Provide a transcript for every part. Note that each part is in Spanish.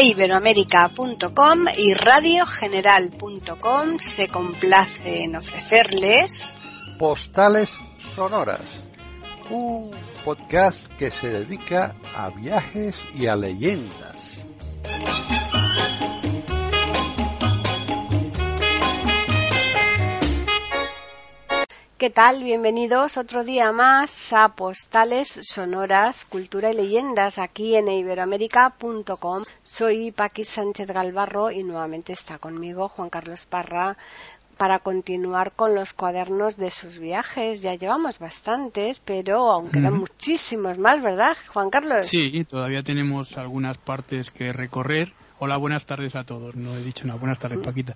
eiberoamerica.com y radiogeneral.com se complace en ofrecerles Postales Sonoras, un podcast que se dedica a viajes y a leyendas. ¿Qué tal? Bienvenidos otro día más a Postales Sonoras, Cultura y Leyendas aquí en iberoamérica.com. Soy Paqui Sánchez Galvarro y nuevamente está conmigo Juan Carlos Parra para continuar con los cuadernos de sus viajes. Ya llevamos bastantes, pero aún quedan muchísimos más, ¿verdad, Juan Carlos? Sí, todavía tenemos algunas partes que recorrer. Hola, buenas tardes a todos. No he dicho nada. Buenas tardes, Paquita.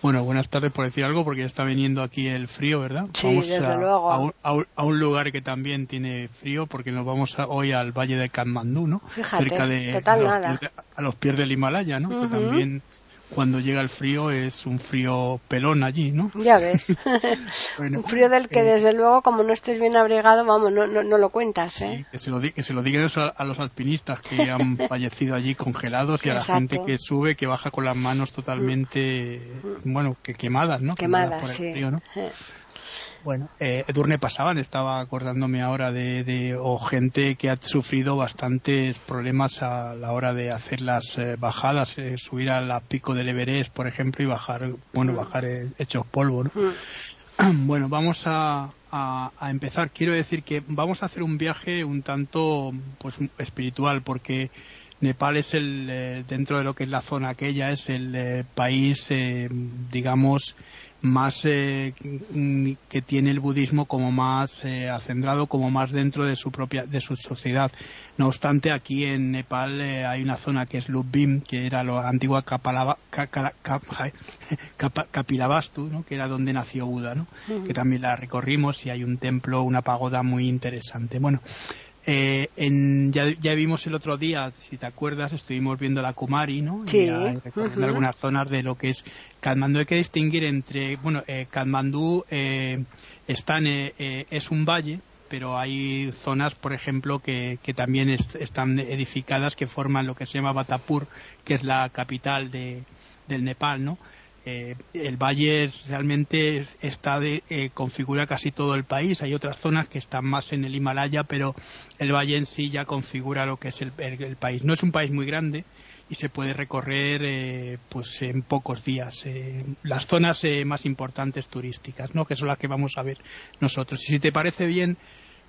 Bueno, buenas tardes por decir algo, porque ya está viniendo aquí el frío, ¿verdad? Sí, desde luego. A un, lugar que también tiene frío, porque nos vamos hoy al valle de Katmandú, ¿no? Fíjate, Cerca de total a, nada. Los pies, a los pies del Himalaya, ¿no? Que también cuando llega el frío es un frío pelón allí, ¿no? Ya ves. Bueno, un frío del que eh, desde luego, como no estés bien abrigado, vamos, no, no, no lo cuentas, ¿eh? Sí, que se lo, que se lo digan eso a, a los alpinistas que han fallecido allí congelados y a la gente que sube, que baja con las manos totalmente, bueno, que quemadas, ¿no? Quemadas, por el sí. frío, ¿no? Bueno, eh, Edurne pasaban, estaba acordándome ahora de, de- o gente que ha sufrido bastantes problemas a la hora de hacer las eh, bajadas, eh, subir al pico del Everest, por ejemplo, y bajar, bueno, bajar eh, hechos polvo, ¿no? Bueno, vamos a, a- a empezar. Quiero decir que vamos a hacer un viaje un tanto pues espiritual porque Nepal es el eh, dentro de lo que es la zona aquella es el eh, país eh, digamos más eh, que tiene el budismo como más eh, acendrado como más dentro de su propia de su sociedad no obstante aquí en Nepal eh, hay una zona que es Lubim que era la antigua Kapalava- Kapa- Kapilavastu ¿no? que era donde nació Buda ¿no? que también la recorrimos y hay un templo una pagoda muy interesante bueno eh, en, ya, ya vimos el otro día, si te acuerdas, estuvimos viendo la Kumari, ¿no? Sí. Ya recorriendo algunas zonas de lo que es Katmandú. Hay que distinguir entre, bueno, eh, Katmandú eh, están, eh, eh, es un valle, pero hay zonas, por ejemplo, que, que también est- están edificadas que forman lo que se llama Batapur, que es la capital de, del Nepal, ¿no? Eh, el valle realmente es- está de, eh, configura casi todo el país. Hay otras zonas que están más en el Himalaya, pero el valle en sí ya configura lo que es el país. No es un país muy grande y se puede recorrer eh, pues en pocos días eh, las zonas eh, más importantes turísticas, ¿no? Que son las que vamos a ver nosotros. Y si te parece bien,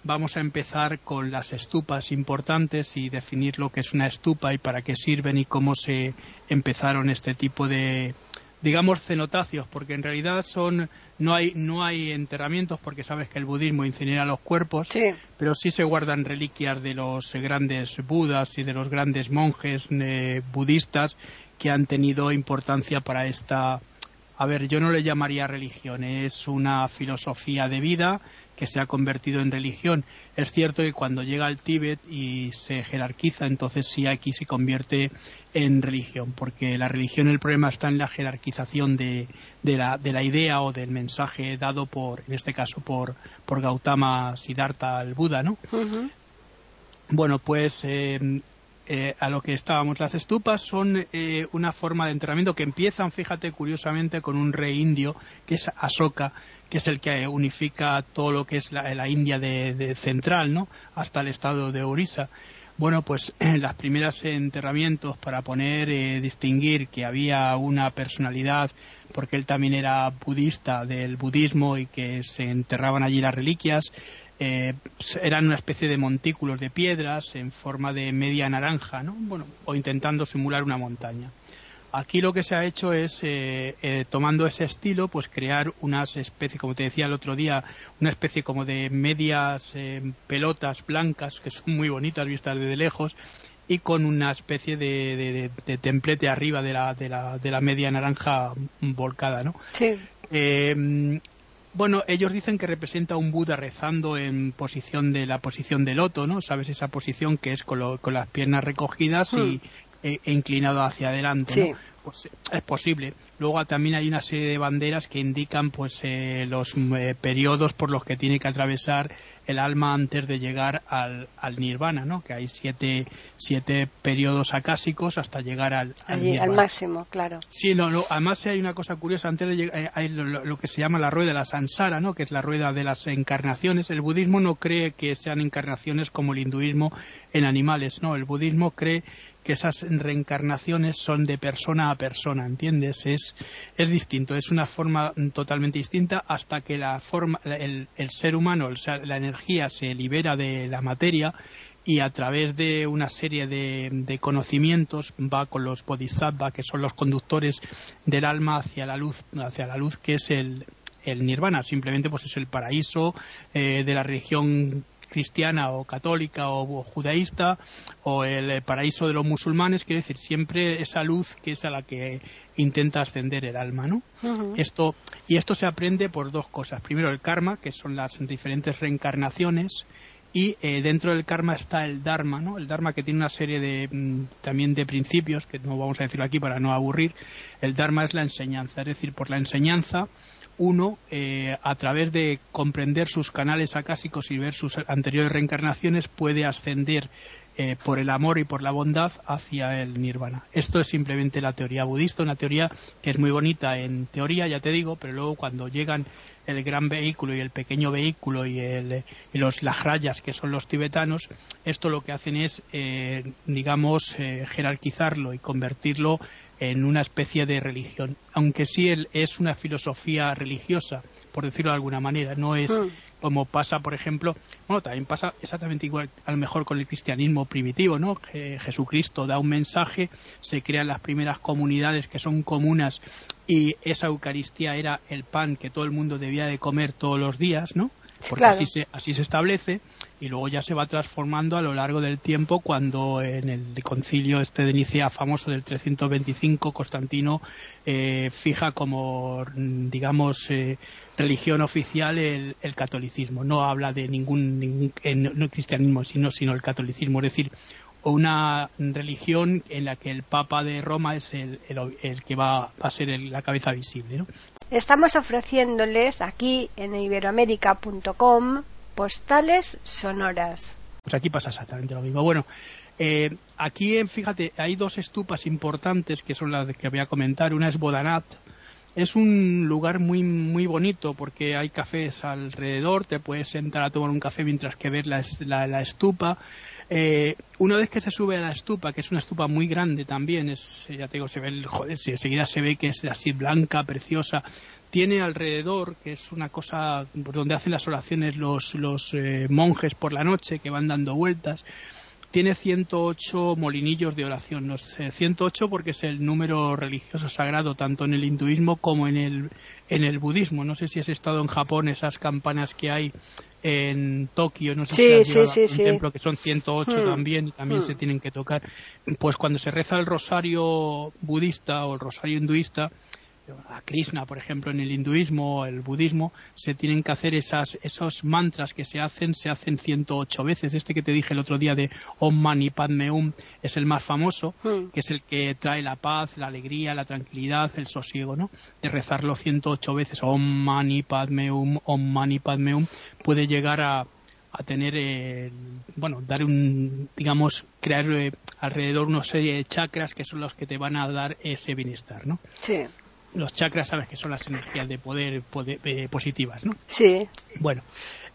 vamos a empezar con las estupas importantes y definir lo que es una estupa y para qué sirven y cómo se empezaron este tipo de digamos cenotafios porque en realidad son no hay no hay enterramientos porque sabes que el budismo incinera los cuerpos Sí. pero sí se guardan reliquias de los grandes budas y de los grandes monjes eh, budistas que han tenido importancia para esta a ver, yo no le llamaría religión, es una filosofía de vida que se ha convertido en religión. Es cierto que cuando llega al Tíbet y se jerarquiza, entonces sí aquí se convierte en religión, porque la religión, el problema está en la jerarquización de, de, la, de la idea o del mensaje dado por, en este caso, por, por Gautama Siddhartha, el Buda, ¿no? Bueno, pues eh, eh, a lo que estábamos. Las estupas son eh, una forma de entrenamiento que empiezan, fíjate, curiosamente, con un rey indio, que es Asoka, que es el que unifica todo lo que es la, India de, de central, ¿no? Hasta el estado de Orissa. Bueno, pues las primeras enterramientos para poner, eh, distinguir que había una personalidad, porque él también era budista del budismo y que se enterraban allí las reliquias, eh, eran una especie de montículos de piedras en forma de media naranja, ¿no? Bueno, o intentando simular una montaña. Aquí lo que se ha hecho es, eh, eh, tomando ese estilo, pues crear unas especies, como te decía el otro día, una especie como de medias pelotas blancas, que son muy bonitas vistas desde lejos, y con una especie de, de- de- de templete arriba de la, de, la, de la media naranja volcada, ¿no? Sí. Eh, bueno, ellos dicen que representa un Buda rezando en posición de la posición de loto, ¿no? Sabes esa posición que es con, lo- con las piernas recogidas y, e inclinado hacia adelante. Pues, es posible. Luego también hay una serie de banderas que indican pues eh, los eh, periodos por los que tiene que atravesar el alma antes de llegar al, nirvana, ¿no? Que hay siete, siete periodos acásicos hasta llegar al, al, máximo, claro. Sí, no, además hay una cosa curiosa, antes de llegar, eh, hay lo, que se llama la rueda de la sansara, ¿no? Que es la rueda de las encarnaciones. El budismo no cree que sean encarnaciones como el hinduismo en animales, no. El budismo cree que esas reencarnaciones son de persona a persona, ¿entiendes? Es, es distinto, es una forma totalmente distinta hasta que la forma, el, ser humano, la energía se libera de la materia y a través de una serie de, conocimientos va con los bodhisattvas, que son los conductores del alma hacia la luz, hacia la luz que es el, el nirvana, simplemente pues es el paraíso eh, de la religión cristiana o católica o, judaísta o el paraíso de los musulmanes, quiere decir siempre esa luz que es a la que intenta ascender el alma, ¿no? Esto y esto se aprende por dos cosas. Primero el karma, que son las diferentes reencarnaciones y eh, dentro del karma está el dharma, ¿no? El dharma que tiene una serie de mm, también de principios que no vamos a decirlo aquí para no aburrir. El dharma es la enseñanza, es decir, por la enseñanza uno, eh, a través de comprender sus canales acásicos y ver sus anteriores reencarnaciones, puede ascender eh, por el amor y por la bondad hacia el nirvana. Esto es simplemente la teoría budista, una teoría que es muy bonita en teoría, ya te digo, pero luego cuando llegan el gran vehículo y el pequeño vehículo y, los, las rayas que son los tibetanos, esto lo que hacen es, eh, digamos, jerarquizarlo y convertirlo en una especie de religión, aunque sí él es una filosofía religiosa, por decirlo de alguna manera, no es mm. como pasa, por ejemplo, bueno, también pasa exactamente igual a lo mejor con el cristianismo primitivo, ¿no? Jesucristo da un mensaje, se crean las primeras comunidades que son comunas y esa Eucaristía era el pan que todo el mundo debía de comer todos los días, ¿no? Porque así, se, así se establece y luego ya se va transformando a lo largo del tiempo cuando en el concilio este de Nicea famoso del 325 Constantino eh, fija como digamos eh, religión oficial el, catolicismo no habla de ningún, ningún no cristianismo sino sino el catolicismo es decir una religión en la que el Papa de Roma es el, el, que va a ser la cabeza visible. ¿no? Estamos ofreciéndoles aquí en iberoamérica.com postales sonoras. Pues aquí pasa exactamente lo mismo. Bueno, eh, aquí, fíjate, hay dos estupas importantes que son las que voy a comentar. Una es Bodanat. Es un lugar muy muy bonito porque hay cafés alrededor, te puedes sentar a tomar un café mientras que ves la, la estupa. Eh, una vez que se sube a la estupa, que es una estupa muy grande también, es, ya te digo, se ve, el, joder, enseguida se ve que es así blanca, preciosa, tiene alrededor, que es una cosa donde hacen las oraciones los, los eh, monjes por la noche, que van dando vueltas, tiene 108 molinillos de oración. No sé, 108 porque es el número religioso sagrado tanto en el hinduismo como en el, en el budismo. No sé si has estado en Japón, esas campanas que hay en Tokio, no sé si has un templo que son 108 hmm. también y también hmm. se tienen que tocar. Pues cuando se reza el rosario budista o el rosario hinduista, a Krishna, por ejemplo, en el hinduismo o el budismo, se tienen que hacer esas, esos mantras que se hacen, se hacen 108 veces. Este que te dije el otro día de Om Mani Padme Hum es el más famoso, hmm. que es el que trae la paz, la alegría, la tranquilidad, el sosiego, ¿no? De rezarlo 108 veces, Om Mani Padme Hum, Om Mani Padme Hum, puede llegar a, a tener, eh, bueno, dar un, digamos, crear eh, alrededor una serie de chakras que son los que te van a dar ese bienestar, ¿no? Sí los chakras sabes que son las energías de poder, eh, positivas, ¿no? Sí. Bueno,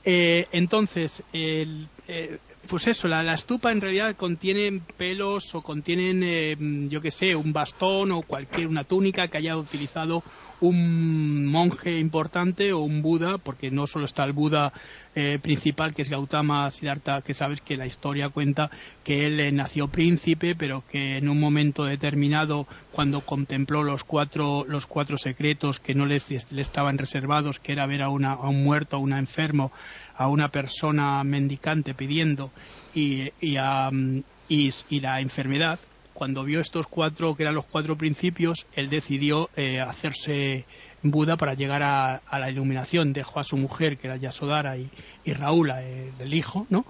eh, entonces, el, eh, pues eso, la, estupa en realidad contiene pelos o contienen, yo qué sé, un bastón o cualquier, una túnica que haya utilizado un monje importante o un Buda, porque no solo está el Buda eh, principal, que es Gautama Siddhartha, que sabes que la historia cuenta que él eh, nació príncipe, pero que en un momento determinado, cuando contempló los cuatro, los cuatro secretos que no le, estaban reservados, que era ver a, una, a un muerto, a un enfermo, a una persona mendicante pidiendo y, y, y la enfermedad, cuando vio estos cuatro, que eran los cuatro principios, él decidió eh, hacerse Buda para llegar a, la iluminación. Dejó a su mujer, que era Yasodhara, y, y Raúl, el, hijo, ¿no?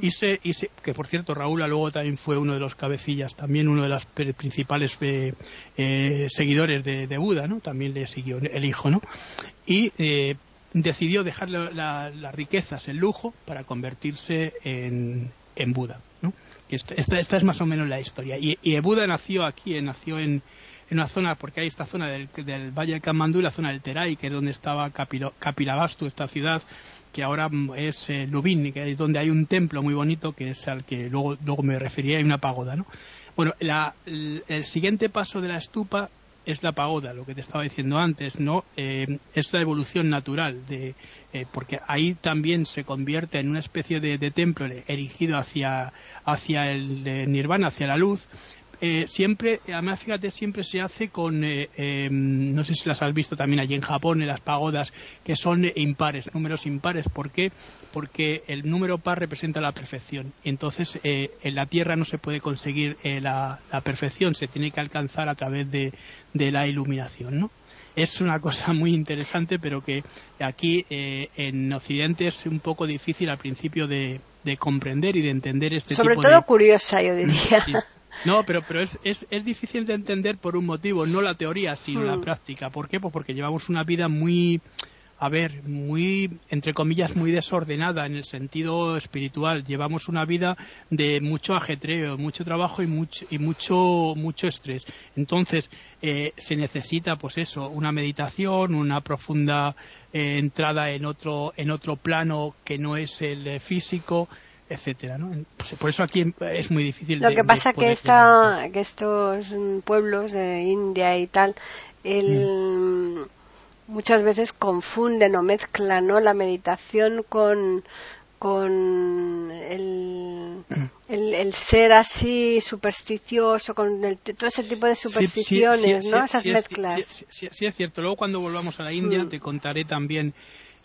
y, se, y que por cierto, Raúl luego también fue uno de los cabecillas, también uno de los principales eh, eh, seguidores de, Buda, ¿no? También le siguió el hijo, ¿no? Y eh, decidió dejar las riquezas, el lujo, para convertirse en, en Buda, ¿no? Esta, esta, es más o menos la historia. Y, Buda nació aquí, nació en, en una zona, porque hay esta zona del, Valle de Kamandú la zona del Terai, que es donde estaba Kapilavastu, esta ciudad, que ahora es eh, Lubin, que es donde hay un templo muy bonito, que es al que luego, luego me refería, hay una pagoda, ¿no? Bueno, el, siguiente paso de la estupa es la pagoda, lo que te estaba diciendo antes, ¿no? Eh, es la evolución natural, de, eh, porque ahí también se convierte en una especie de, templo erigido hacia, hacia el nirvana, hacia la luz, eh, siempre, además fíjate, siempre se hace con, eh, em, no sé si las has visto también allí en Japón, en las pagodas, que son impares, números impares. ¿Por qué? Porque el número par representa la perfección. Entonces, eh, en la Tierra no se puede conseguir la, perfección, se tiene que alcanzar a través de, la iluminación, ¿no? es una cosa muy interesante, pero que aquí en Occidente es un poco difícil al principio de, comprender y de entender este Sobre tipo todo de... curiosa, yo diría. No, pero, pero es, es, es, difícil de entender por un motivo, no la teoría, sino la hmm. práctica. ¿Por qué? Pues porque llevamos una vida muy, a ver, muy, entre comillas, muy desordenada en el sentido espiritual. Llevamos una vida de mucho ajetreo, mucho trabajo y mucho, y mucho, mucho estrés. Entonces, eh, se necesita, pues eso, una meditación, una profunda eh, entrada en otro, en otro plano que no es el físico etcétera ¿no? Pues, por eso aquí es muy difícil lo que pasa que esta, que estos pueblos de India y tal el, mm. muchas veces confunden o mezclan ¿no? la meditación con con el, el, ser así supersticioso, con todo ese tipo de supersticiones, ¿no? Esas mezclas. Sí, es cierto. Luego cuando volvamos a la India mm. te contaré también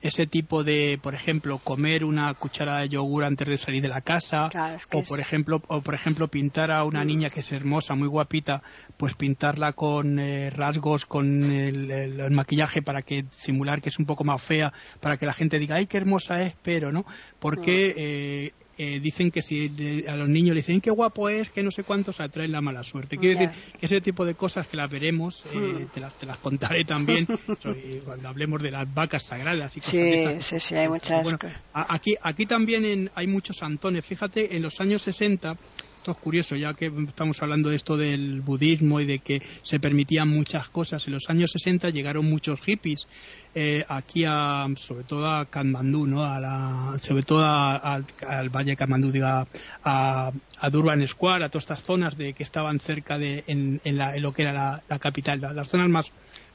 ese tipo de, por ejemplo, comer una cucharada de yogur antes de salir de la casa, o por ejemplo, o por ejemplo pintar a una niña que es hermosa, muy guapita, pues pintarla con eh, rasgos, con el, maquillaje para que simular que es un poco más fea, para que la gente diga, ay, qué hermosa es, pero, ¿no? Porque eh, eh, dicen que si a los niños le dicen qué guapo es, que no sé cuántos atraen la mala suerte. Quiero decir que ese tipo de cosas que las veremos, eh, hmm. te, las, te, las, contaré también cuando hablemos de las vacas sagradas y cosas sí, Sí, sí, hay muchas. aquí, aquí también hay muchos antones. Fíjate, en los años 60 esto es curioso, ya que estamos hablando de esto del budismo y de que se permitían muchas cosas. En los años 60 llegaron muchos hippies eh, aquí, a, sobre todo a Katmandú, ¿no? a la, sobre todo al Valle de Katmandú, a, Durban Square, a todas estas zonas de que estaban cerca de en, lo que era la, capital, las zonas más,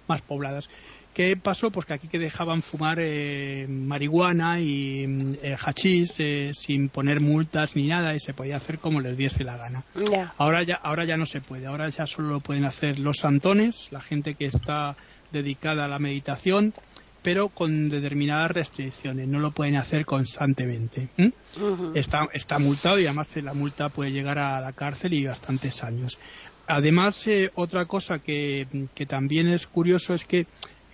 más pobladas. ¿Qué pasó? Pues que aquí que dejaban fumar eh, marihuana y eh, hachís eh, sin poner multas ni nada y se podía hacer como les diese la gana. Ahora ya ahora ya no se puede. Ahora ya solo lo pueden hacer los santones, la gente que está dedicada a la meditación, pero con determinadas restricciones. No lo pueden hacer constantemente. está, está multado y además la multa puede llegar a la cárcel y bastantes años. Además, otra cosa que, que también es curioso es que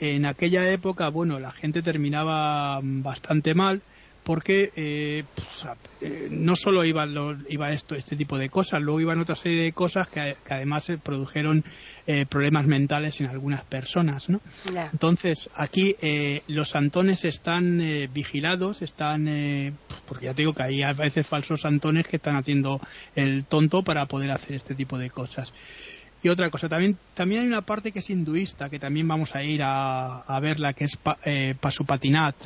en aquella época, bueno, la gente terminaba bastante mal porque eh, pues, eh, no solo iba, iba esto, este tipo de cosas, luego iban otra serie de cosas que, además se produjeron eh, problemas mentales en algunas personas, ¿no? Entonces, aquí los santones están vigilados, están, porque ya te digo que hay a veces falsos santones que están haciendo el tonto para poder hacer este tipo de cosas. Y otra cosa, también, también hay una parte que es hinduista, que también vamos a ir a, a verla, que es eh, Pasupatinat,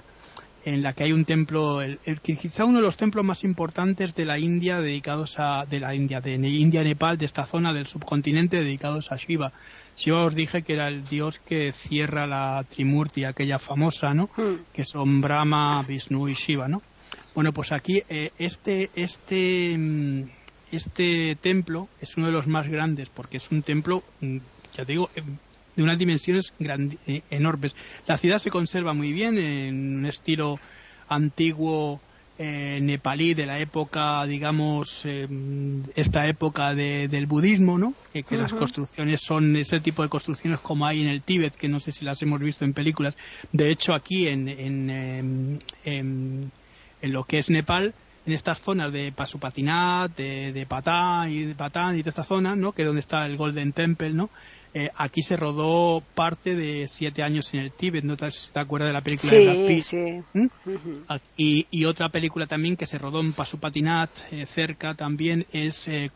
en la que hay un templo, el, quizá uno de los templos más importantes de la India dedicados a, de la India, de India, Nepal, de esta zona del subcontinente dedicados a Shiva. Shiva os dije que era el dios que cierra la Trimurti, aquella famosa, ¿no? Hmm. Que son Brahma, Vishnu y Shiva, ¿no? Bueno, pues aquí eh, este, este, mm, este templo es uno de los más grandes porque es un templo, mm, ya te digo, em, de unas dimensiones eh, enormes. La ciudad se conserva muy bien en un estilo antiguo eh, nepalí de la época, digamos, eh, esta época del budismo, ¿no? Que, las construcciones son ese tipo de construcciones como hay en el Tíbet, que no sé si las hemos visto en películas. De hecho, aquí en, en, em, em, en lo que es Nepal, en estas zonas de Pasupatinat, de, de Patán y de Patán y de esta zona, ¿no? Que es donde está el Golden Temple, ¿no? Eh, aquí se rodó parte de Siete años en el Tíbet, ¿no te, te acuerdas de la película de Brad Sí, ¿Mm? y, y, otra película también que se rodó en Pasupatinat, eh, cerca también, es eh,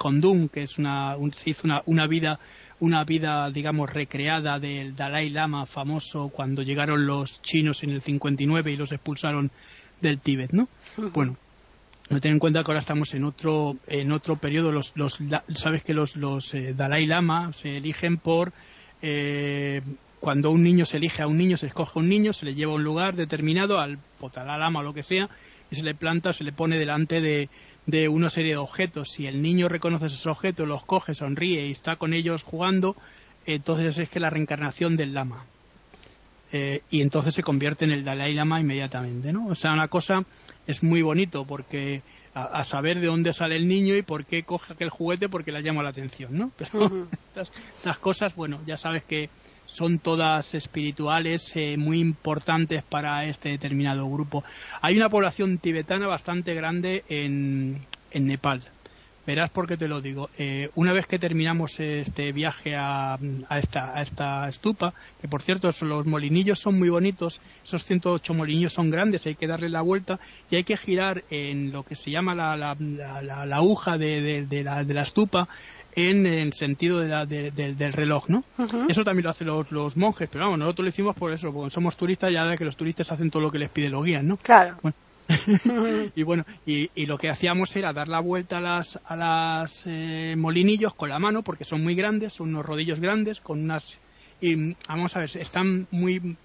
que es una, se hizo una, una vida una vida, digamos, recreada del Dalai Lama famoso cuando llegaron los chinos en el 59 y los expulsaron del Tíbet, ¿no? Bueno, no ten en cuenta que ahora estamos en otro en otro periodo. Los, los sabes que los los eh, Dalai Lama se eligen por eh, cuando un niño se elige a un niño se escoge a un niño se le lleva a un lugar determinado al Dalai Lama o lo que sea y se le planta se le pone delante de, de una serie de objetos. Si el niño reconoce esos objetos los coge sonríe y está con ellos jugando entonces es que la reencarnación del lama eh, y entonces se convierte en el Dalai Lama inmediatamente, ¿no? O sea, una cosa es muy bonito porque a, saber de dónde sale el niño y por qué coge aquel juguete porque le llama la atención, ¿no? Pero estas, cosas, bueno, ya sabes que son todas espirituales eh, muy importantes para este determinado grupo. Hay una población tibetana bastante grande en, en Nepal. Verás por qué te lo digo. Eh, una vez que terminamos este viaje a, esta, a esta estupa, que por cierto los molinillos son muy bonitos, esos 108 molinillos son grandes, hay que darle la vuelta y hay que girar en lo que se llama la, la, la, la aguja de, de, la, de la estupa en el sentido de del reloj, ¿no? Eso también lo hacen los, los, monjes, pero vamos, nosotros lo hicimos por eso, porque somos turistas ya de que los turistas hacen todo lo que les pide los guías, ¿no? Claro. y bueno, y, lo que hacíamos era dar la vuelta a las, a las eh, molinillos con la mano, porque son muy grandes, son unos rodillos grandes, con unas. Y vamos a ver, están muy,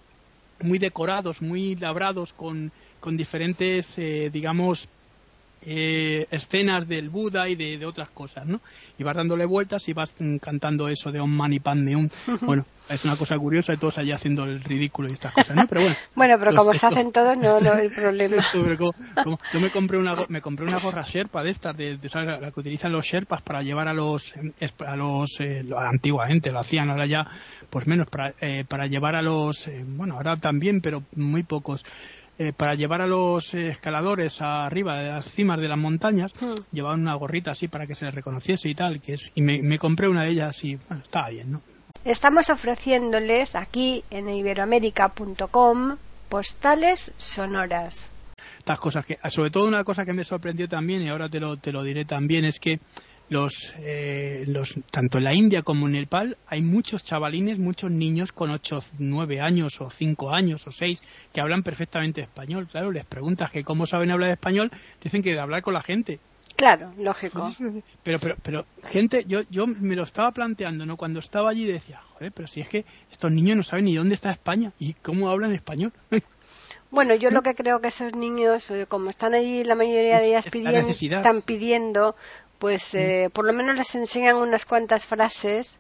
muy decorados, muy labrados con, con diferentes, eh, digamos, eh, escenas del Buda y de, otras cosas, ¿no? Y vas dándole vueltas y vas cantando eso de Om Mani Padme Hum. Bueno, es una cosa curiosa y todos allí haciendo el ridículo y estas cosas, ¿no? Pero bueno. bueno, pero como se hacen todos, no, no hay problema. yo me compré una me compré una gorra Sherpa de estas, de, la que utilizan los Sherpas para llevar a los a los eh, antiguamente lo hacían, ahora ya pues menos para, eh, para llevar a los eh, bueno, ahora también, pero muy pocos eh, para llevar a los escaladores arriba de las cimas de las montañas, hmm. llevaban una gorrita así para que se les reconociese y tal, que es, y me, compré una de ellas y bueno, estaba bien, ¿no? Estamos ofreciéndoles aquí en iberoamérica.com postales sonoras. Estas cosas que, sobre todo una cosa que me sorprendió también, y ahora te lo, te lo diré también, es que los, eh, los, tanto en la India como en Nepal hay muchos chavalines, muchos niños con 8, 9 años o 5 años o 6 que hablan perfectamente español. Claro, les preguntas que cómo saben hablar español, dicen que de hablar con la gente. Claro, lógico. Pero, pero, pero, gente, yo, yo me lo estaba planteando, ¿no? Cuando estaba allí decía, joder, pero si es que estos niños no saben ni dónde está España y cómo hablan español. Bueno, yo lo que creo que esos niños, eh, como están allí la mayoría de ellas pidiendo, están pidiendo pues eh, por lo menos les enseñan unas cuantas frases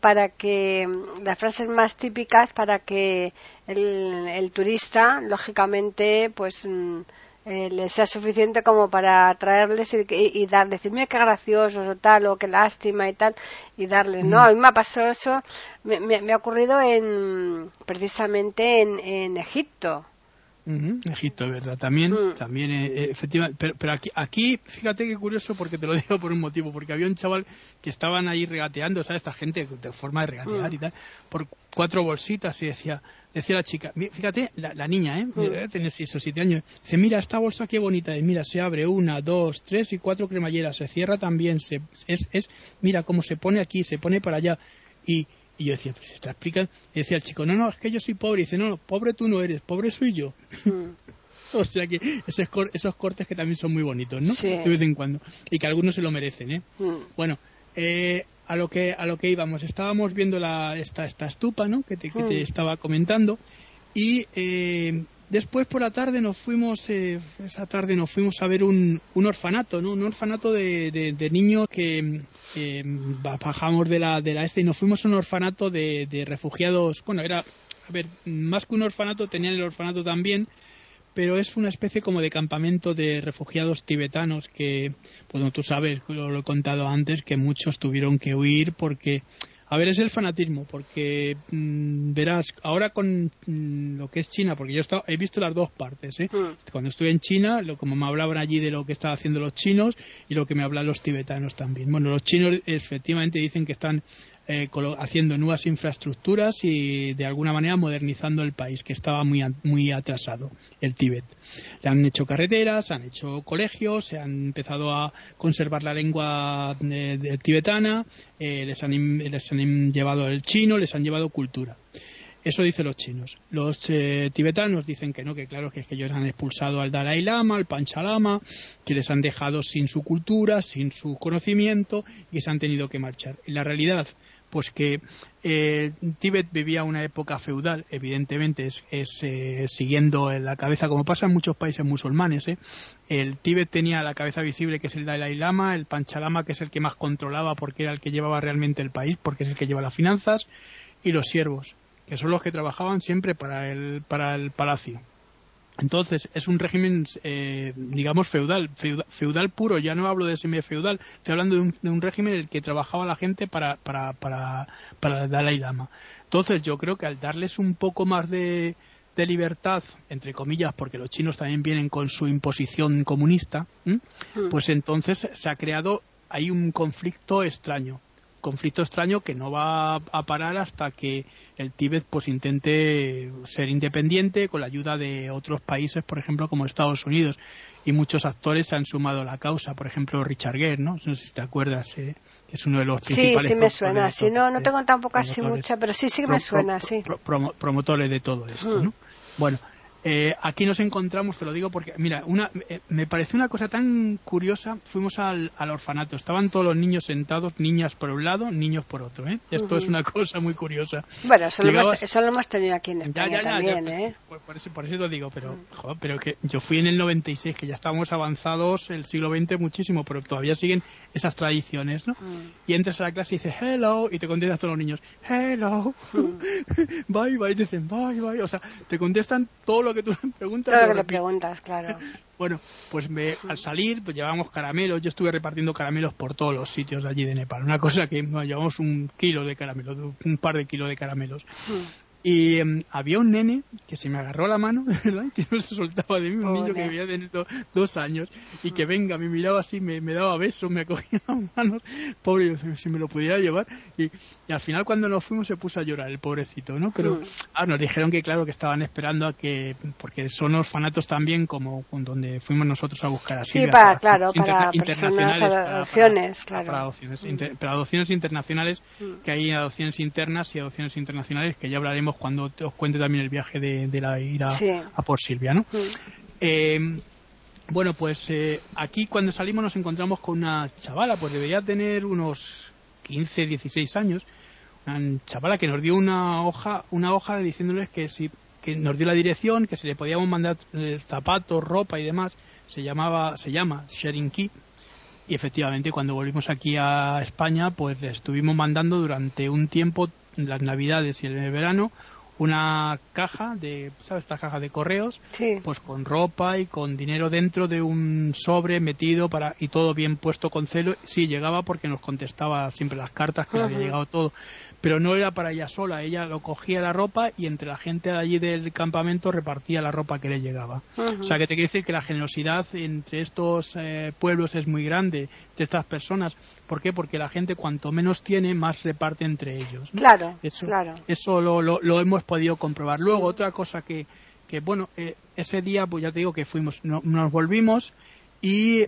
para que las frases más típicas para que el, turista lógicamente pues mm, eh, les sea suficiente como para atraerles y, y, dar decirme qué gracioso o tal o qué lástima y tal y darles no mm. a mí me ha pasado eso me, me, ha ocurrido en precisamente en, en Egipto Egipto, ¿verdad? También, mm. también eh, eh, efectivamente, pero, aquí, aquí, fíjate qué curioso porque te lo digo por un motivo, porque había un chaval que estaban ahí regateando, ¿sabes? Esta gente de forma de regatear mm. y tal, por cuatro bolsitas y decía, decía la chica, fíjate, la, niña, ¿eh? Mm. Tiene seis o siete años, dice, mira, esta bolsa qué bonita y mira, se abre una, dos, tres y cuatro cremalleras, se cierra también, se, es, es, mira cómo se pone aquí, se pone para allá y y yo decía, pues está explica. Y decía el chico, no, no, es que yo soy pobre. Y dice, no, no, pobre tú no eres, pobre soy yo. Mm. o sea que esos, esos, cortes que también son muy bonitos, ¿no? De vez en cuando. Y que algunos se lo merecen, ¿eh? Mm. Bueno, eh, a lo que a lo que íbamos, estábamos viendo la, esta, esta estupa, ¿no? Que te, que te mm. estaba comentando. Y eh, Después por la tarde nos fuimos, eh, esa tarde nos fuimos a ver un, un orfanato, ¿no? Un orfanato de, de, niños que bajamos de la, de la este y nos fuimos a un orfanato de, de refugiados. Bueno, era, a ver, más que un orfanato, tenían el orfanato también, pero es una especie como de campamento de refugiados tibetanos que, bueno, tú sabes, lo, he contado antes, que muchos tuvieron que huir porque a ver, es el fanatismo, porque mm, verás, ahora con mm, lo que es China, porque yo he, he visto las dos partes. ¿eh? Hmm. Cuando estuve en China, lo, como me hablaban allí de lo que estaban haciendo los chinos y lo que me hablan los tibetanos también. Bueno, los chinos efectivamente dicen que están eh, haciendo nuevas infraestructuras y de alguna manera modernizando el país que estaba muy, muy atrasado, el Tíbet. Le han hecho carreteras, han hecho colegios, se han empezado a conservar la lengua eh, tibetana, eh, les, han, les han llevado el chino, les han llevado cultura. Eso dicen los chinos. Los tibetanos dicen que no, que claro, que es que ellos han expulsado al Dalai Lama, al Panchalama, que les han dejado sin su cultura, sin su conocimiento y se han tenido que marchar. Y la realidad pues que eh, Tíbet vivía una época feudal, evidentemente es, eh, siguiendo la cabeza, como pasa en muchos países musulmanes. ¿eh? El Tíbet tenía la cabeza visible, que es el Dalai Lama, el Panchalama, que es el que más controlaba porque era el que llevaba realmente el país, porque es el que lleva las finanzas, y los siervos, que son los que trabajaban siempre para el, para el palacio. Entonces, es un régimen, eh, digamos, feudal, feudal, puro. Ya no hablo de semi-feudal, estoy hablando de un, régimen en el que trabajaba la gente para, para, para, para Dalai Lama. Entonces, yo creo que al darles un poco más de, de libertad, entre comillas, porque los chinos también vienen con su imposición comunista, hmm. pues entonces se ha creado hay un conflicto extraño conflicto extraño que no va a parar hasta que el Tíbet pues intente ser independiente con la ayuda de otros países, por ejemplo, como Estados Unidos. Y muchos actores se han sumado a la causa, por ejemplo, Richard Gere, ¿no? No sé si te acuerdas, eh, que es uno de los principales. Sí, sí me suena. Sí, no, no tengo tampoco así mucha, pero sí, sí me suena, sí. promotores de todo esto, ¿no? Bueno, eh, aquí nos encontramos, te lo digo porque, mira, una, eh, me pareció una cosa tan curiosa. Fuimos al, orfanato, estaban todos los niños sentados, niñas por un lado, niños por otro. ¿eh? Esto es una cosa muy curiosa. Bueno, eso, lo, hemos, tenido aquí en España también. Pues, ¿eh? Pues por, eso, por, eso, lo digo, pero, joder, pero que yo fui en el 96, que ya estábamos avanzados el siglo XX muchísimo, pero todavía siguen esas tradiciones, ¿no? Mm. Y entras a la clase y dices hello, y te contestan todos los niños hello, mm. bye bye, dicen bye bye, o sea, te contestan todo lo que tú preguntas. Claro que le preguntas, claro. bueno, pues me, al salir, pues llevábamos caramelos. Yo estuve repartiendo caramelos por todos los sitios de allí de Nepal. Una cosa que nos llevamos un kilo de caramelos, un par de kilos de caramelos. Hmm. Y em, había un nene que se me agarró la mano, de verdad, que no se soltaba de mí, un niño que había tenido dos años y que venga, me miraba así, me, daba besos, me cogía las manos, pobre, si me lo pudiera llevar. Y, al final cuando nos fuimos se puso a llorar el pobrecito, ¿no? Pero mm. ah, nos dijeron que claro que estaban esperando a que, porque son orfanatos también como donde fuimos nosotros a buscar así. Sí, para, claro, para internacionales, adopciones, claro. Para, adopciones, para adopciones internacionales, mm. que hay adopciones internas y adopciones internacionales que ya hablaremos cuando te, os cuente también el viaje de, la ir a, por Silvia, ¿no? Eh, bueno, pues eh, aquí cuando salimos nos encontramos con una chavala, pues debería tener unos 15, 16 años, una chavala que nos dio una hoja, una hoja diciéndoles que si que nos dio la dirección, que se le podíamos mandar eh, zapatos, ropa y demás, se llamaba, se llama Sharing Key. Y efectivamente cuando volvimos aquí a España pues le estuvimos mandando durante un tiempo las navidades y el verano una caja de sabes esta caja de correos pues con ropa y con dinero dentro de un sobre metido para y todo bien puesto con celo. Sí llegaba porque nos contestaba siempre las cartas que había llegado todo pero no era para ella sola, ella lo cogía la ropa y entre la gente de allí del campamento repartía la ropa que le llegaba. O sea que te quiere decir que la generosidad entre estos eh, pueblos es muy grande, de estas personas. ¿Por qué? Porque la gente cuanto menos tiene, más reparte entre ellos. Claro, eso, claro. Eso lo, lo, hemos podido comprobar. Luego, otra cosa que, que bueno, eh, ese día, pues ya te digo que fuimos, nos volvimos y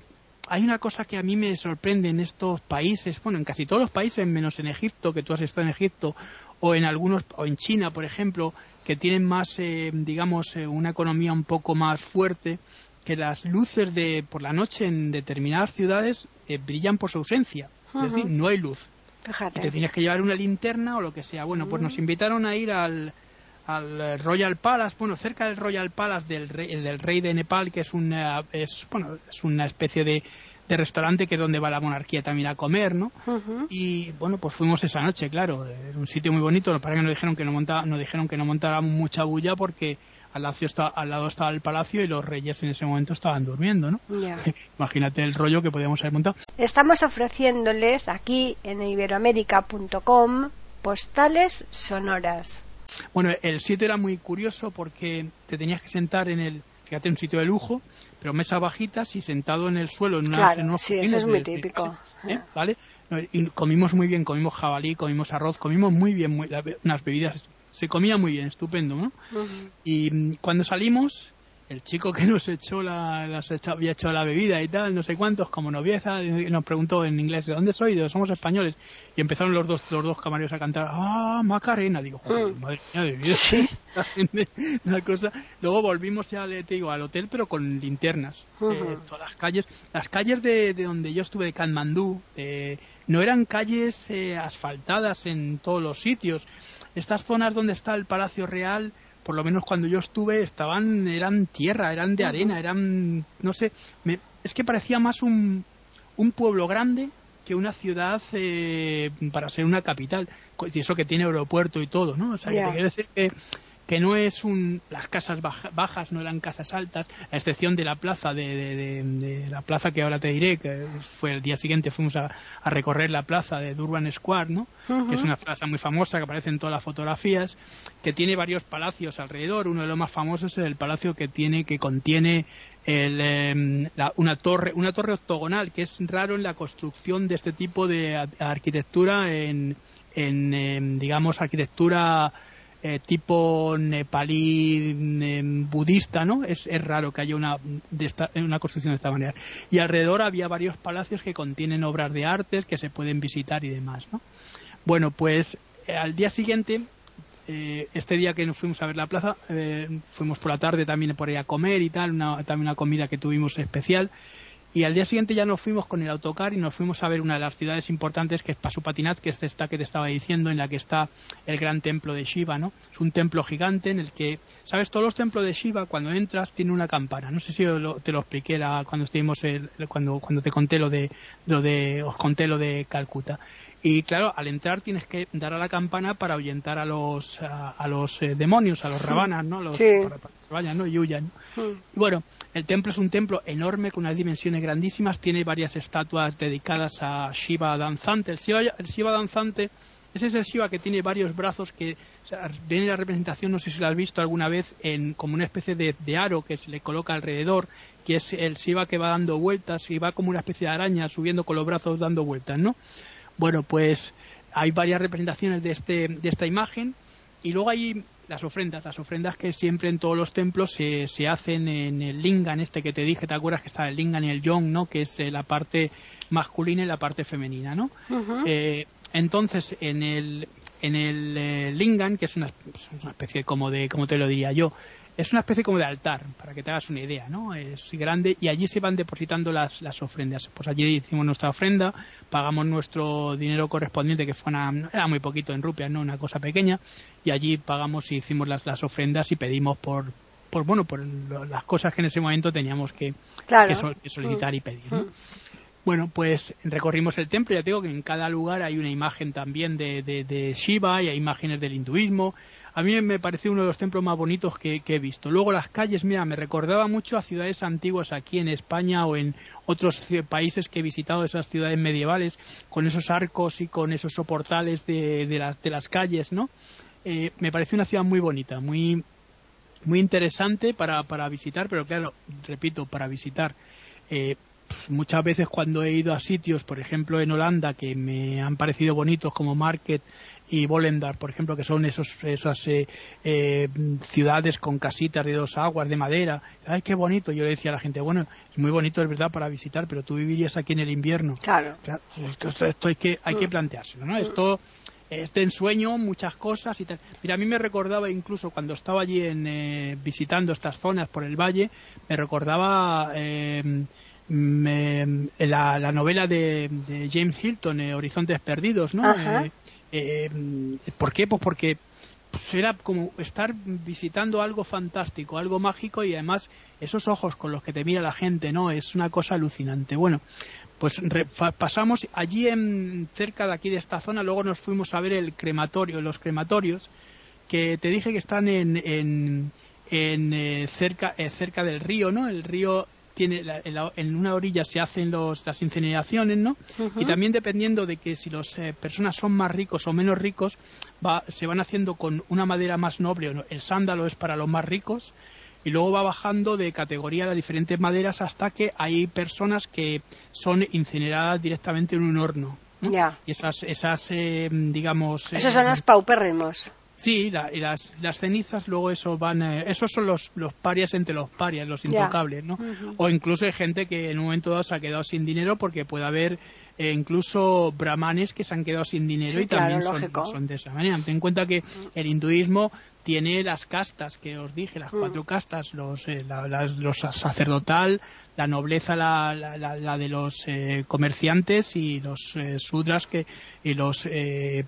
hay una cosa que a mí me sorprende en estos países, bueno, en casi todos los países, menos en Egipto, que tú has estado en Egipto, o en algunos, o en China, por ejemplo, que tienen más, eh, digamos, eh, una economía un poco más fuerte, que las luces de por la noche en determinadas ciudades eh, brillan por su ausencia, es decir, no hay luz. te tienes que llevar una linterna o lo que sea. Bueno, pues nos invitaron a ir al, al Royal Palace, bueno, cerca del Royal Palace del rey, del rey de Nepal, que es una, es, bueno, es una especie de, de restaurante que es donde va la monarquía también a comer, ¿no? Y bueno, pues fuimos esa noche, claro, era un sitio muy bonito, para que nos dijeron que no montaba, nos dijeron que no montáramos mucha bulla porque al lado, está, al lado estaba el palacio y los reyes en ese momento estaban durmiendo, ¿no? Imagínate el rollo que podíamos haber montado. Estamos ofreciéndoles aquí en iberoamérica.com postales sonoras. Bueno, el sitio era muy curioso porque te tenías que sentar en el, fíjate, un sitio de lujo, pero mesas bajitas y sentado en el suelo en, una, claro, sí, eso es muy típico. ¿Vale? Y comimos muy bien, comimos jabalí, comimos arroz, comimos muy bien, muy, unas bebidas se comía muy bien, estupendo, ¿no? Y mm, cuando salimos, el chico que nos echó la, las había hecho la bebida y tal, no sé cuántos, como novieza, nos preguntó en inglés, ¿de dónde soy? De, somos españoles. Y empezaron los dos, los dos camareros a cantar, ¡ah, Macarena! Digo, joder, mm. madre mía de vida. ¿Sí? Una cosa. Luego volvimos ya, te digo, al hotel, pero con linternas. Eh, todas las calles, las calles de, de, donde yo estuve, de Katmandú, eh, no eran calles eh, asfaltadas en todos los sitios estas zonas donde está el Palacio Real, por lo menos cuando yo estuve, estaban, eran tierra, eran de arena, eran, no sé, es que parecía más un, un pueblo grande que una ciudad eh, para ser una capital, y eso que tiene aeropuerto y todo, ¿no? O sea, que quiero decir que que no es un las casas bajas no eran casas altas a excepción de la plaza de, la plaza que ahora te diré que fue el día siguiente fuimos a, recorrer la plaza de Durban Square no que es una plaza muy famosa que aparece en todas las fotografías que tiene varios palacios alrededor. Uno de los más famosos es el palacio que tiene que contiene el, em, una torre una torre octogonal que es raro en la construcción de este tipo de arquitectura en, en em, digamos arquitectura eh, tipo nepalí em, budista, ¿no? Es, raro que haya una, de esta, una construcción de esta manera. Y alrededor había varios palacios que contienen obras de artes que se pueden visitar y demás, ¿no? Bueno, pues eh, al día siguiente, eh, este día que nos fuimos a ver la plaza, fuimos por la tarde también por ahí a comer y tal, una, también una comida que tuvimos especial. Y al día siguiente ya nos fuimos con el autocar y nos fuimos a ver una de las ciudades importantes que es Pasupatinat, que es esta que te estaba diciendo, en la que está el gran templo de Shiva, ¿no? Es un templo gigante en el que, ¿sabes? Todos los templos de Shiva, cuando entras, tienen una campana. No sé si te lo expliqué cuando estuvimos, el, cuando, cuando te conté lo de, lo de, os conté lo de Calcuta. Y claro, al entrar tienes que dar a la campana para ahuyentar a los, a, los eh, demonios, a los rabanas, ¿no? Los, para, que se vayan, ¿no? Y huyan. Y bueno, el templo es un templo enorme con unas dimensiones grandísimas, tiene varias estatuas dedicadas a Shiva danzante. El Shiva, el Shiva danzante es ese Shiva que tiene varios brazos que viene la representación, no sé si lo has visto alguna vez, en como una especie de, de, aro que se le coloca alrededor, que es el Shiva que va dando vueltas y va como una especie de araña subiendo con los brazos dando vueltas, ¿no? Bueno, pues hay varias representaciones de, este, de esta imagen y luego hay las ofrendas, las ofrendas que siempre en todos los templos se, se hacen en el lingan este que te dije, ¿te acuerdas que está el lingan y el yong, ¿no? Que es eh, la parte masculina y la parte femenina, ¿no? Eh, entonces, en el, en el eh, lingan, que es una, una, especie como de, como te lo diría yo, es una especie como de altar, para que te hagas una idea, ¿no? Es grande y allí se van depositando las, las ofrendas. Pues allí hicimos nuestra ofrenda, pagamos nuestro dinero correspondiente, que fue una, era muy poquito en rupias, ¿no? Una cosa pequeña, y allí pagamos y hicimos las, las ofrendas y pedimos por, por bueno, por las cosas que en ese momento teníamos que, solicitar y pedir, ¿no? Mm. Bueno, pues recorrimos el templo, ya te digo que en cada lugar hay una imagen también de, Shiva y hay imágenes del hinduismo, a mí me pareció uno de los templos más bonitos que, he visto. Luego las calles, mira, me recordaba mucho a ciudades antiguas aquí en España o en otros países que he visitado, esas ciudades medievales, con esos arcos y con esos soportales de, de, las, de las calles, ¿no? Eh, me pareció una ciudad muy bonita, muy, muy interesante para, para visitar, pero claro, repito, para visitar. Eh, muchas veces cuando he ido a sitios, por ejemplo en Holanda, que me han parecido bonitos como Market y Volendar, por ejemplo, que son esos, esas eh, eh, ciudades con casitas de dos aguas, de madera. ¡Ay, qué bonito! Yo le decía a la gente, bueno, es muy bonito, es verdad, para visitar, pero tú vivirías aquí en el invierno. Claro. Esto, hay, que, hay que mm. planteárselo, ¿no? Esto es de ensueño, muchas cosas y tal. Mira, a mí me recordaba incluso cuando estaba allí en, eh, visitando estas zonas por el valle, me recordaba la, la, novela de, James Hilton, Horizontes Perdidos, ¿no? Eh, ¿Por qué? Pues porque pues, era como estar visitando algo fantástico, algo mágico y además esos ojos con los que te mira la gente, ¿no? Es una cosa alucinante. Bueno, pues pasamos allí en cerca de aquí de esta zona, luego nos fuimos a ver el crematorio, los crematorios, que te dije que están en, en, en cerca cerca del río, ¿no? El río tiene en, una orilla se hacen los, las incineraciones, ¿no? Y también dependiendo de que si las eh, personas son más ricos o menos ricos, va, se van haciendo con una madera más noble. El sándalo es para los más ricos y luego va bajando de categoría las diferentes maderas hasta que hay personas que son incineradas directamente en un horno. Y esas, esas eh, digamos... Esos son eh, los paupérrimos. Sí, y las, las, cenizas luego eso van, eh, esos son los, los parias entre los parias, los intocables, ¿no? O incluso hay gente que en un momento dado se ha quedado sin dinero porque puede haber eh, incluso brahmanes que se han quedado sin dinero y también son, de esa manera. Ten en cuenta que el hinduismo tiene las castas que os dije, las cuatro castas, los, eh, los sacerdotal, la nobleza la, la, de los eh, comerciantes y los eh, sudras que y los eh,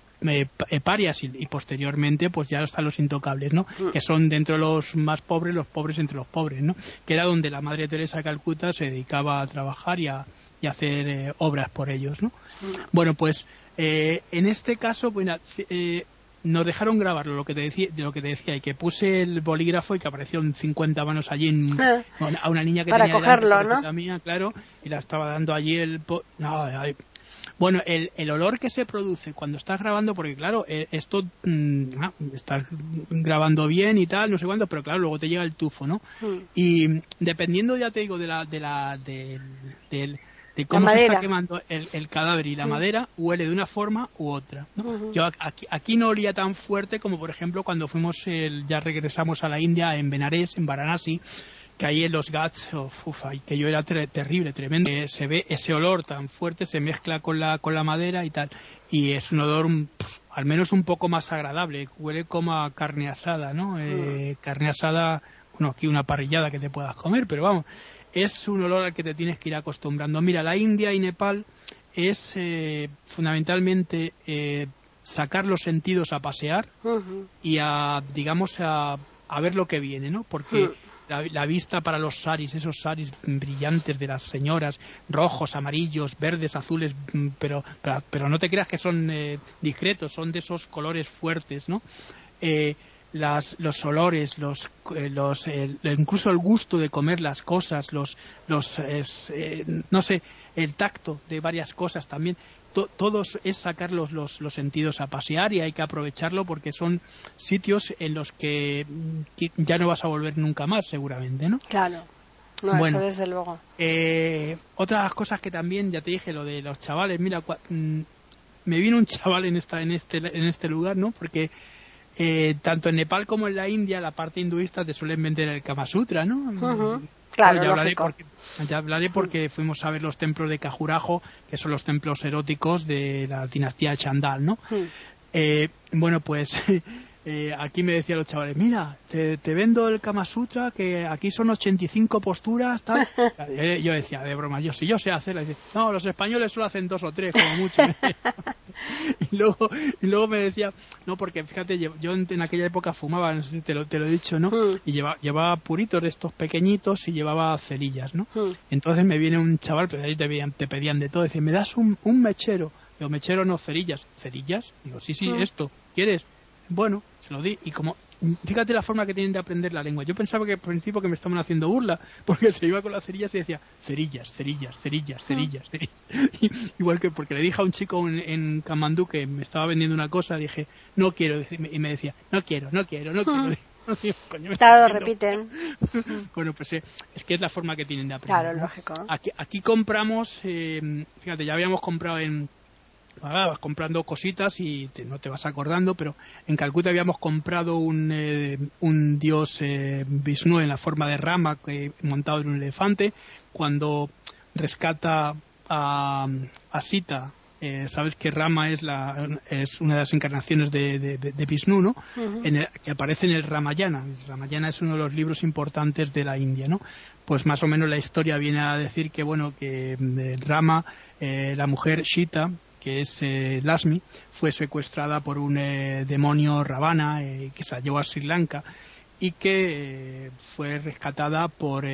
parias y, posteriormente pues ya están los intocables no mm. que son dentro de los más pobres los pobres entre los pobres no que era donde la madre Teresa de Calcuta se dedicaba a trabajar y a, y hacer obras por ellos no bueno pues en este caso bueno nos dejaron grabarlo lo que te decía lo que te decía y que puse el bolígrafo y que aparecieron 50 manos allí ah. a una niña que para cogerlo no mía claro y la estaba dando allí el bueno el, el, olor que se produce cuando estás grabando porque claro eh, esto mm, ah, estás grabando bien y tal no sé cuánto pero claro luego te llega el tufo no mm. y dependiendo ya te digo de la de la del de cómo se está quemando el, cadáver y la madera huele de una forma u otra. Yo aquí, aquí, no olía tan fuerte como por ejemplo cuando fuimos el, ya regresamos a la India en Benares, en Varanasi, que ahí en los Ghats, que yo era terrible, tremendo. Eh, se ve ese olor tan fuerte, se mezcla con la, con la madera y tal. Y es un olor pues, al menos un poco más agradable. Huele como a carne asada, ¿no? Eh, carne asada, bueno, aquí una parrillada que te puedas comer, pero vamos, es un olor al que te tienes que ir acostumbrando. Mira, la India y Nepal es eh, fundamentalmente eh, sacar los sentidos a pasear y a, digamos, a, ver lo que viene, ¿no? Porque la, vista para los saris, esos saris brillantes de las señoras, rojos, amarillos, verdes, azules, mm, pero, pero, no te creas que son eh, discretos, son de esos colores fuertes, ¿no? Las, los olores, los, eh, los incluso el gusto de comer las cosas, los, los eh, no sé, el tacto de varias cosas también. todos es sacar los, los, sentidos a pasear y hay que aprovecharlo porque son sitios en los que, ya no vas a volver nunca más, seguramente, ¿no? Claro. No, eso desde luego. Eh, otras cosas que también, ya te dije, lo de los chavales, mira, mm, me vino un chaval en, esta, en, este, en este lugar, ¿no? Porque eh, tanto en Nepal como en la India, la parte hinduista te suelen vender el Kama Sutra, ¿no? Claro, ya, hablaré porque, ya hablaré porque fuimos a ver los templos de Kajurajo, que son los templos eróticos de la dinastía Chandal, ¿no? Eh, bueno, pues Eh, aquí me decían los chavales, mira, te, vendo el Kama Sutra, que aquí son 85 posturas, tal. Eh, yo decía, de broma, yo si yo sé hacerla. no, los españoles solo hacen dos o tres, como mucho. y, luego, y luego me decía, no, porque fíjate, yo en, aquella época fumaba, no sé si te lo, te lo he dicho, ¿no? Hmm. Y llevaba, llevaba puritos de estos pequeñitos y llevaba cerillas, ¿no? Hmm. Entonces me viene un chaval, pero ahí te pedían, te pedían de todo, decía, ¿me das un, un mechero? Digo, mechero no, cerillas. ¿Cerillas? Digo, sí, sí, hmm. esto, ¿quieres? Bueno, se lo di y como fíjate la forma que tienen de aprender la lengua. Yo pensaba que al principio que me estaban haciendo burla, porque se iba con las cerillas y decía cerillas, cerillas, cerillas, cerillas, cerillas. Igual que porque le dije a un chico en, en Kamandú que me estaba vendiendo una cosa, dije, no quiero, y me decía, no quiero, no quiero, no quiero. Claro, repiten. bueno, pues eh, es que es la forma que tienen de aprender. Claro, lógico. Aquí, aquí compramos, eh, fíjate, ya habíamos comprado en vas comprando cositas y no te vas acordando, pero en Calcuta habíamos comprado un, eh, un dios eh, Vishnu en la forma de rama montado en un elefante. Cuando rescata a, a Sita, eh, sabes que Rama es, la, es una de las encarnaciones de, de, Vishnu, ¿no? que aparece en el Ramayana. El Ramayana es uno de los libros importantes de la India, ¿no? Pues más o menos la historia viene a decir que, bueno, que Rama, la mujer Shita, que es eh, Lasmi, fue secuestrada por un eh, demonio Ravana eh, que se la llevó a Sri Lanka y que fue rescatada por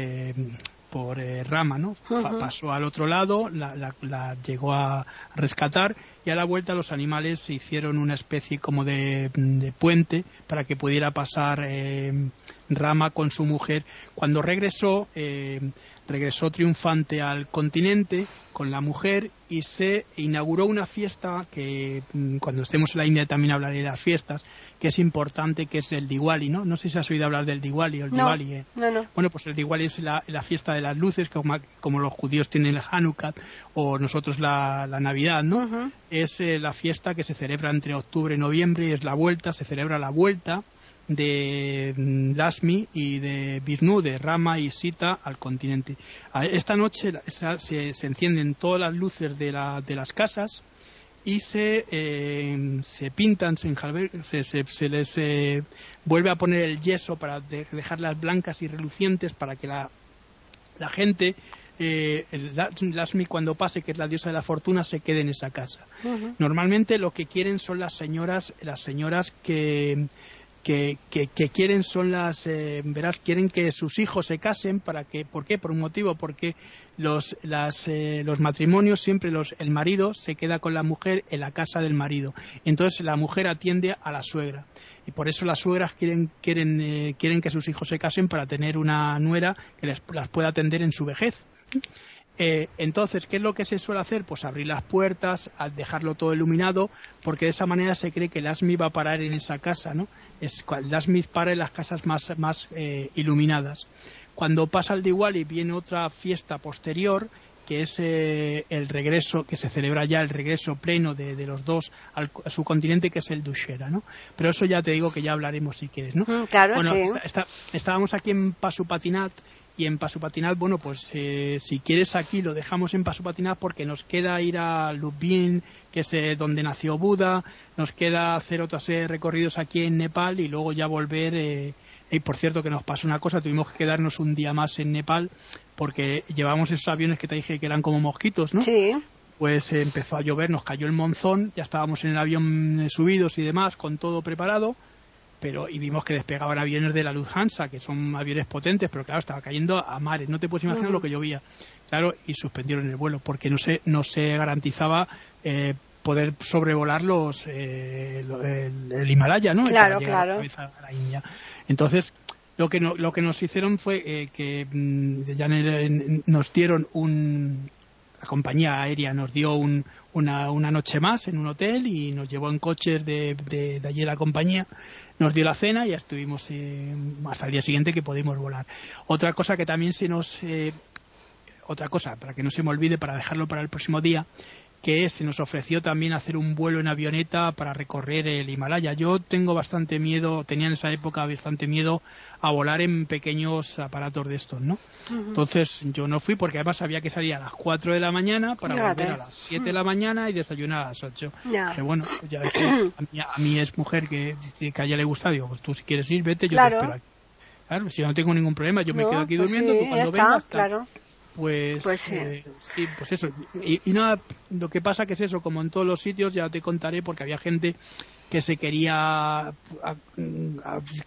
por Rama, ¿no? Pasó al otro lado, la, llegó a rescatar y a la vuelta los animales se hicieron una especie como de, puente para que pudiera pasar Rama con su mujer. Cuando regresó, regresó triunfante al continente con la mujer y se inauguró una fiesta que mm, cuando estemos en la India también hablaré de las fiestas, que es importante, que es el Diwali, ¿no? No sé si has oído hablar del Diwali o el Diwali. ¿eh? No, no. Bueno, pues el Diwali es la, fiesta de las luces, como, como, los judíos tienen el Hanukkah o nosotros la, Navidad, ¿no? Es eh, la fiesta que se celebra entre octubre y noviembre y es la vuelta, se celebra la vuelta de mm, Lasmi y de Birnu, de Rama y Sita al continente. Esta noche se, encienden todas las luces de, las casas y se, eh, se pintan, se, se, les eh, vuelve a poner el yeso para dejarlas blancas y relucientes para que la, la gente eh, Lasmi cuando pase, que es la diosa de la fortuna, se quede en esa casa. Normalmente lo que quieren son las señoras, las señoras que que, que, quieren son las eh, verás quieren que sus hijos se casen para que por qué por un motivo porque los las, eh, los matrimonios siempre los el marido se queda con la mujer en la casa del marido. Entonces la mujer atiende a la suegra. Y por eso las suegras quieren quieren eh, quieren que sus hijos se casen para tener una nuera que les, las pueda atender en su vejez eh, entonces, ¿qué es lo que se suele hacer? Pues abrir las puertas, dejarlo todo iluminado, porque de esa manera se cree que el ASMI va a parar en esa casa, ¿no? Es, el ASMI para en las casas más, más eh, iluminadas. Cuando pasa el Diwali viene otra fiesta posterior, que es eh, el regreso, que se celebra ya el regreso pleno de, los dos al, a su continente, que es el Dushera, ¿no? Pero eso ya te digo que ya hablaremos si quieres, ¿no? Mm, claro, sí. estábamos aquí en Pasupatinat y en Pasupatinat, bueno, pues eh, si quieres aquí lo dejamos en Pasupatinat porque nos queda ir a Lubin, que es eh, donde nació Buda, nos queda hacer otros eh, recorridos aquí en Nepal y luego ya volver. y por cierto que nos pasó una cosa, tuvimos que quedarnos un día más en Nepal porque llevamos esos aviones que te dije que eran como mosquitos, ¿no? Sí. Pues empezó a llover, nos cayó el monzón, ya estábamos en el avión subidos y demás, con todo preparado pero y vimos que despegaban aviones de la Lufthansa, que son aviones potentes, pero claro, estaba cayendo a mares, no te puedes imaginar lo que llovía. Claro, y suspendieron el vuelo porque no se no se garantizaba eh, poder sobrevolar los eh, el, Himalaya, ¿no? Claro, claro. Entonces, lo que lo que nos hicieron fue eh, que mm, ya nos dieron un la compañía aérea nos dio una, una, noche más en un hotel y nos llevó en coches de, de, de allí la compañía, nos dio la cena y ya estuvimos eh, hasta el día siguiente que pudimos volar. Otra cosa que también se nos... Eh, otra cosa, para que no se me olvide, para dejarlo para el próximo día, que se nos ofreció también hacer un vuelo en avioneta para recorrer el Himalaya. Yo tengo bastante miedo, tenía en esa época bastante miedo a volar en pequeños aparatos de estos, ¿no? Entonces yo no fui porque además había que salir a las 4 de la mañana para volver a las 7 de la mañana y desayunar a las 8. Que bueno, ya a, mí, es mujer que, que a ella le gusta, digo, pues tú si quieres ir, vete, yo te espero aquí. Claro, si no tengo ningún problema, yo me quedo aquí pues durmiendo, tú cuando vengas, claro. Pues, pues sí. Eh, sí. pues eso. Y, nada, lo que pasa que es eso, como en todos los sitios, ya te contaré, porque había gente que se quería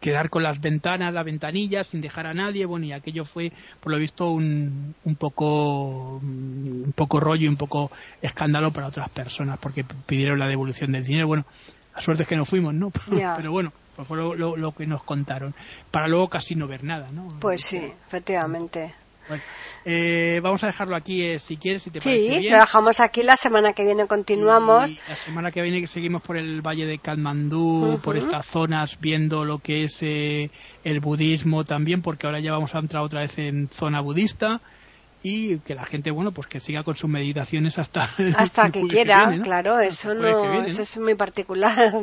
quedar con las ventanas, las ventanillas, sin dejar a nadie, bueno, y aquello fue, por lo visto, un, un poco un poco rollo y un poco escándalo para otras personas, porque pidieron la devolución del dinero. Bueno, la suerte es que no fuimos, ¿no? Pero bueno, pues fue lo, lo, que nos contaron, para luego casi no ver nada, ¿no? Pues sí, efectivamente. Bueno, eh, vamos a dejarlo aquí eh, si quieres, si te parece Sí, lo dejamos aquí. La semana que viene continuamos. la semana que viene seguimos por el valle de Katmandú, por estas zonas, viendo lo que es eh, el budismo también, porque ahora ya vamos a entrar otra vez en zona budista y que la gente, bueno, pues que siga con sus meditaciones hasta hasta que quiera, claro, eso no, eso es muy particular.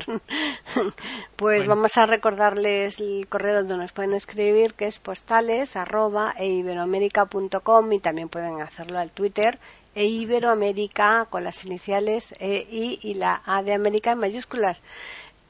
pues vamos a recordarles el correo donde nos pueden escribir, que es postales arroba e y también pueden hacerlo al Twitter e iberoamérica con las iniciales E, I y la A de América en mayúsculas.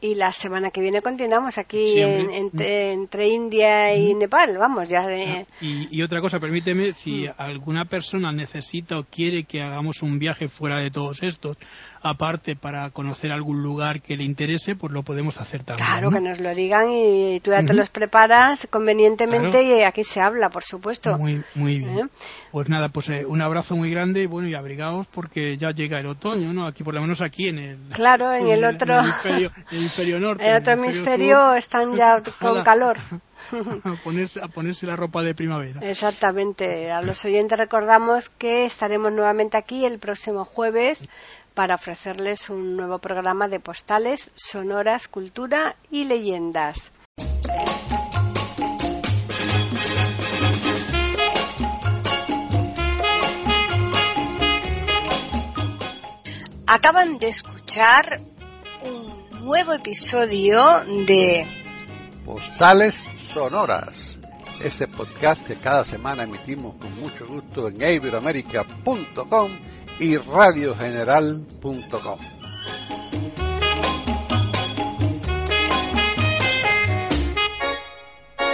Y la semana que viene continuamos aquí entre India y Nepal, vamos, ya. De... Y, otra cosa, permíteme, si mm. alguna persona necesita o quiere que hagamos un viaje fuera de todos estos, aparte para conocer algún lugar que le interese, pues lo podemos hacer también. Claro, que nos lo digan y tú ya te los preparas convenientemente y aquí se habla, por supuesto. Muy, muy bien. ¿Eh? Pues nada, pues eh, un abrazo muy grande y bueno, y abrigaos porque ya llega el otoño, ¿no? Aquí, por lo menos aquí en el... Claro, en el, otro... En el hemisferio norte. En el otro hemisferio están ya con calor. a, ponerse, a ponerse la ropa de primavera. Exactamente. A los oyentes recordamos que estaremos nuevamente aquí el próximo jueves para ofrecerles un nuevo programa de postales, sonoras, cultura y leyendas. Acaban de escuchar nuevo episodio de Postales Sonoras, ese podcast que cada semana emitimos con mucho gusto en iberoamerica.com y radiogeneral.com.